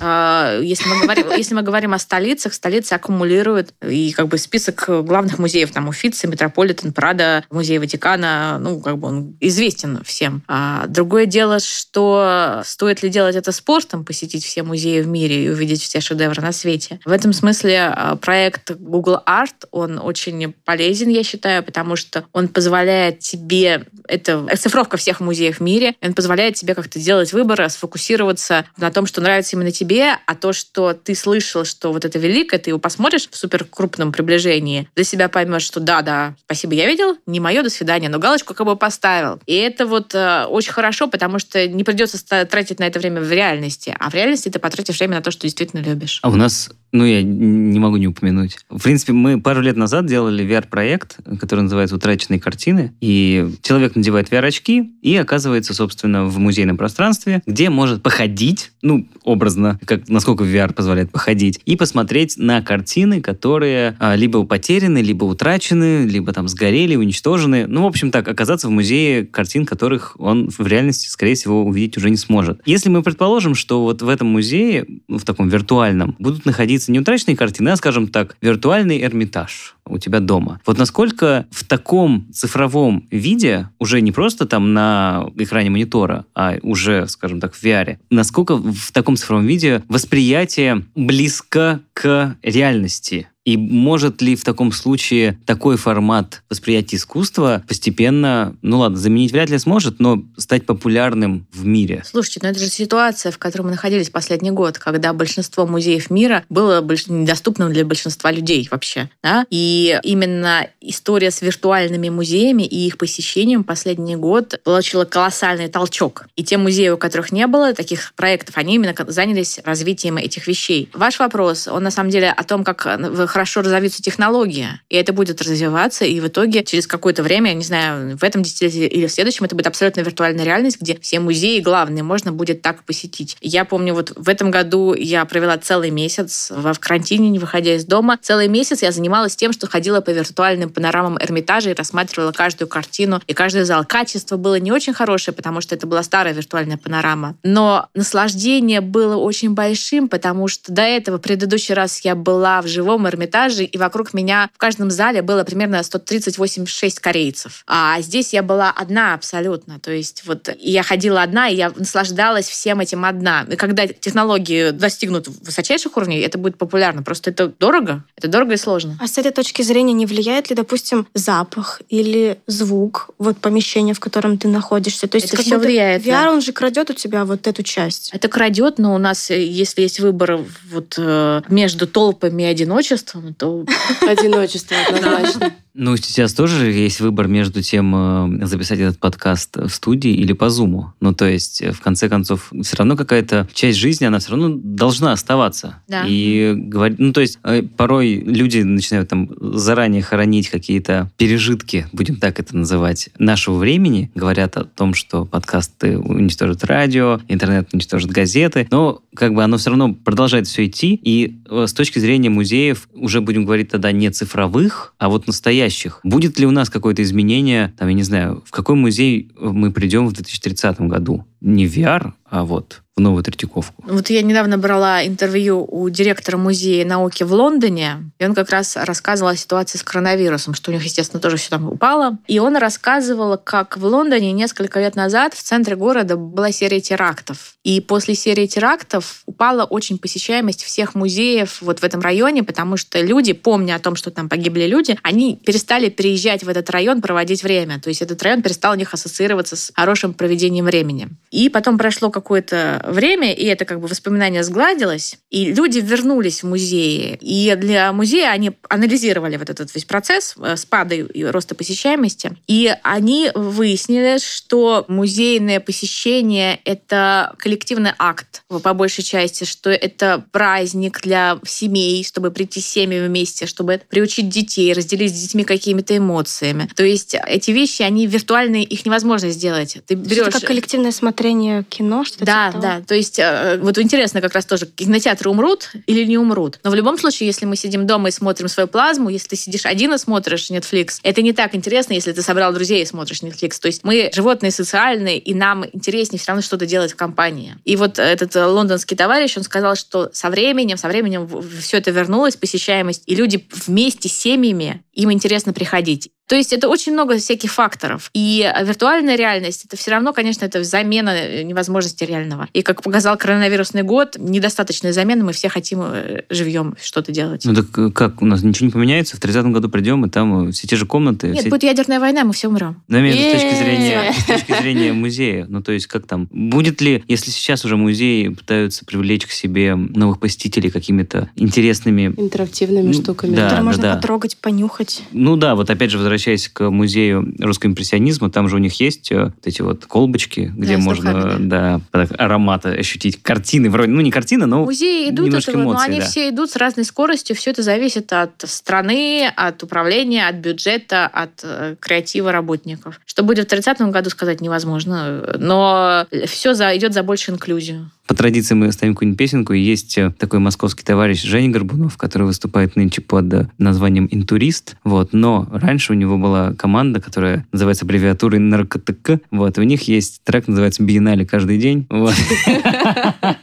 А, Если мы говорим, если мы говорим о столицах, столицы аккумулируют и как бы список главных музеев, там Уфицы, Метрополитен, Прада, Музей Ватикана, ну, как бы он известен всем. А другое дело, что стоит ли делать это спортом, посетить все музеи в мире и увидеть все шедевры на свете. В этом смысле а, проект Google Art, он очень полезен, я считаю, потому что он позволяет тебе, это оцифровка всех музеев в мире, он позволяет тебе как-то делать выбор, сфокусироваться на том, что нравится именно тебе, а то, что ты слышал, что вот это великое, ты его посмотришь в супер крупном приближении, для себя поймешь, что да, да, спасибо, я видел, не мое, до свидания, но галочку как бы поставил. И это вот э, очень хорошо, потому что не придется тратить на это время в реальности, а в реальности ты потратишь время на то, что действительно любишь. А у нас, ну, я не могу не упомянуть. В принципе, мы пару лет назад делали VR-проект, который называется «Утраченные картины». И человек надевает VR-очки и оказывается, собственно, в музейном пространстве, где может походить, ну, образно, как, насколько VR позволяет походить, и посмотреть на картины, которые а, либо потеряны, либо утрачены, либо там сгорели, уничтожены. Ну, в общем так, оказаться в музее картин, которых он в реальности, скорее всего, увидеть уже не сможет. Если мы предположим, что вот в этом музее, в таком виртуальном, будут находиться не утраченные картины, а, скажем так, виртуальный Эрмитаж у тебя дома. Вот насколько в таком цифровом виде, уже не просто там на экране монитора, а уже, скажем так, в VR, насколько в таком цифровом виде восприятие близко к реальности. И может ли в таком случае такой формат восприятия искусства постепенно, ну ладно, заменить вряд ли сможет, но стать популярным в мире? Слушайте, ну это же ситуация, в которой мы находились последний год, когда большинство музеев мира было недоступным для большинства людей вообще. Да? И именно история с виртуальными музеями и их посещением последний год получила колоссальный толчок. И те музеи, у которых не было таких проектов, они именно занялись развитием этих вещей. Ваш вопрос, он на самом деле о том, как хорошо разовьются технологии, и это будет развиваться, и в итоге через какое-то время, я не знаю, в этом десятилетии или в следующем, это будет абсолютно виртуальная реальность, где все музеи главные можно будет так посетить. Я помню, вот в этом году я провела целый месяц в карантине, не выходя из дома. Целый месяц я занималась тем, что ходила по виртуальным панорамам Эрмитажа и рассматривала каждую картину и каждый зал. Качество было не очень хорошее, потому что это была старая виртуальная панорама. Но наслаждение было очень большим, потому что до этого, в предыдущий раз я была в живом Эрмитаже, и вокруг меня в каждом зале было примерно 138-6 корейцев. А здесь я была одна абсолютно. То есть вот я ходила одна, и я наслаждалась всем этим одна. И когда технологии достигнут высочайших уровней, это будет популярно. Просто это дорого. Это дорого и сложно. А с этой точки зрения не влияет ли, допустим, запах или звук вот помещения, в котором ты находишься? То есть это все влияет. VR, да. он же крадет у тебя вот эту часть. Это крадет, но у нас, э, если есть выбор вот э, между толпами и одиночеством, одиночеством, то... <laughs> Одиночество однозначно. Ну, сейчас тоже есть выбор между тем, э, записать этот подкаст в студии или по зуму. Ну, то есть, э, в конце концов, все равно какая-то часть жизни, она все равно должна оставаться. Да. И говорить, ну, то есть, э, порой люди начинают там заранее хоронить какие-то пережитки, будем так это называть, нашего времени, говорят о том, что подкасты уничтожат радио, интернет уничтожит газеты, но как бы оно все равно продолжает все идти, и с точки зрения музеев уже будем говорить тогда не цифровых, а вот настоящих настоящих. Будет ли у нас какое-то изменение, там, я не знаю, в какой музей мы придем в 2030 году? Не VR, а вот в Новую Третьяковку. Вот я недавно брала интервью у директора музея науки в Лондоне, и он как раз рассказывал о ситуации с коронавирусом, что у них, естественно, тоже все там упало. И он рассказывал, как в Лондоне несколько лет назад в центре города была серия терактов. И после серии терактов упала очень посещаемость всех музеев вот в этом районе, потому что люди, помня о том, что там погибли люди, они перестали переезжать в этот район, проводить время. То есть этот район перестал у них ассоциироваться с хорошим проведением времени. И потом прошло какое-то время, и это как бы воспоминание сгладилось, и люди вернулись в музеи. И для музея они анализировали вот этот весь процесс э, спада и роста посещаемости, и они выяснили, что музейное посещение — это коллективный акт по большей части, что это праздник для семей, чтобы прийти с семьями вместе, чтобы приучить детей, разделить с детьми какими-то эмоциями. То есть эти вещи, они виртуальные, их невозможно сделать. Ты берешь... Это как коллективное смотрение кино, что Да, типа да. То есть э, вот интересно как раз тоже, кинотеатры умрут или не умрут. Но в любом случае, если мы сидим дома и смотрим свою плазму, если ты сидишь один и смотришь Netflix, это не так интересно, если ты собрал друзей и смотришь Netflix. То есть мы животные социальные, и нам интереснее все равно что-то делать в компании. И вот этот э, лондонский товарищ, он сказал, что со временем, со временем все это вернулось, посещаемость, и люди вместе с семьями, им интересно приходить. То есть это очень много всяких факторов. И виртуальная реальность, это все равно, конечно, это замена невозможности реального. И как показал коронавирусный год, недостаточная замена, мы все хотим э, живьем что-то делать. Ну так э, как, у нас ничего не поменяется? В 30-м году придем, и там э, все те же комнаты. Нет, все... будет ядерная война, мы все умрем. Но имею с точки зрения, с точки зрения музея. Ну то есть как там, будет ли, если сейчас уже музеи пытаются привлечь к себе новых посетителей какими-то интересными... Интерактивными ну, штуками. Да, которые да, можно да. потрогать, понюхать. Ну да, вот опять же, возвращаясь возвращаясь к музею русского импрессионизма, там же у них есть э, вот эти вот колбочки, где да, можно да, аромат ощутить. Картины вроде, ну не картины, но Музеи идут немножко этого, эмоций, но они да. все идут с разной скоростью. Все это зависит от страны, от управления, от бюджета, от э, креатива работников. Что будет в 30 году, сказать невозможно. Но все за, идет за большую инклюзию. По традиции мы ставим какую-нибудь песенку, и есть э, такой московский товарищ Женя Горбунов, который выступает нынче под э, названием «Интурист». Вот. Но раньше у него была команда, которая называется аббревиатурой «НаркоТК». Вот. И у них есть трек, называется «Биеннале каждый день». Вот. <laughs>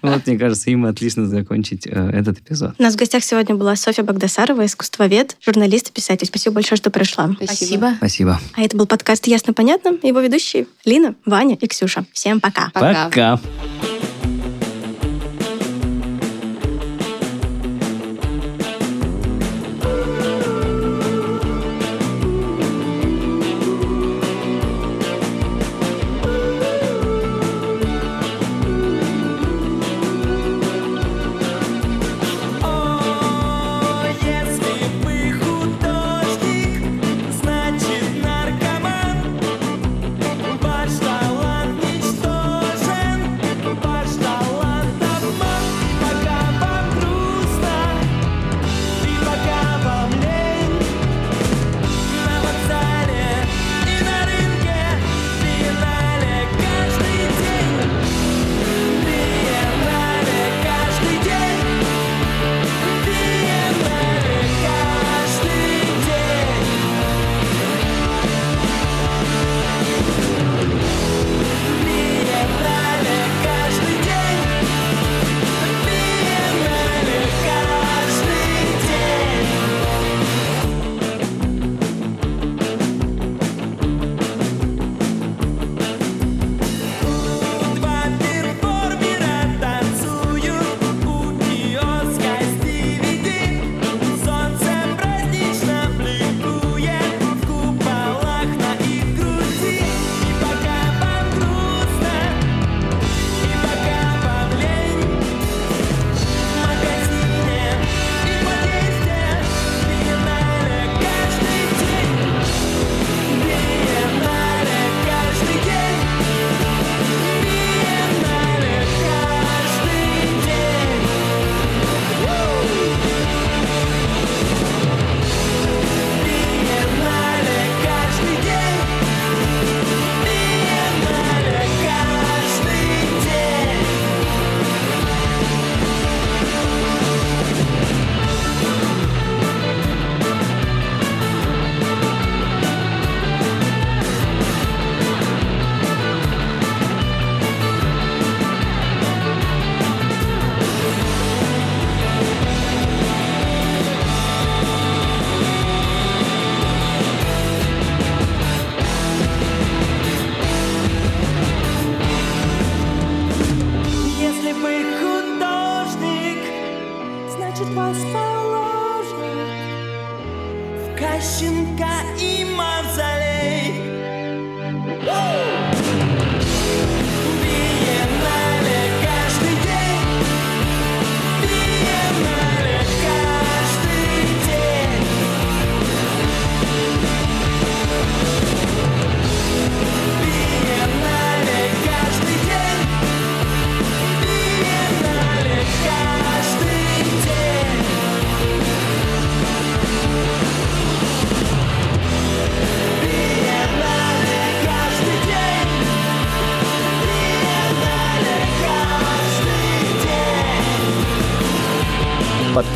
Вот, мне кажется, им отлично закончить э, этот эпизод. У нас в гостях сегодня была Софья Багдасарова, искусствовед, журналист и писатель. Спасибо большое, что пришла. Спасибо. Спасибо. А это был подкаст «Ясно-понятно». Его ведущие Лина, Ваня и Ксюша. Всем пока. Пока. расположен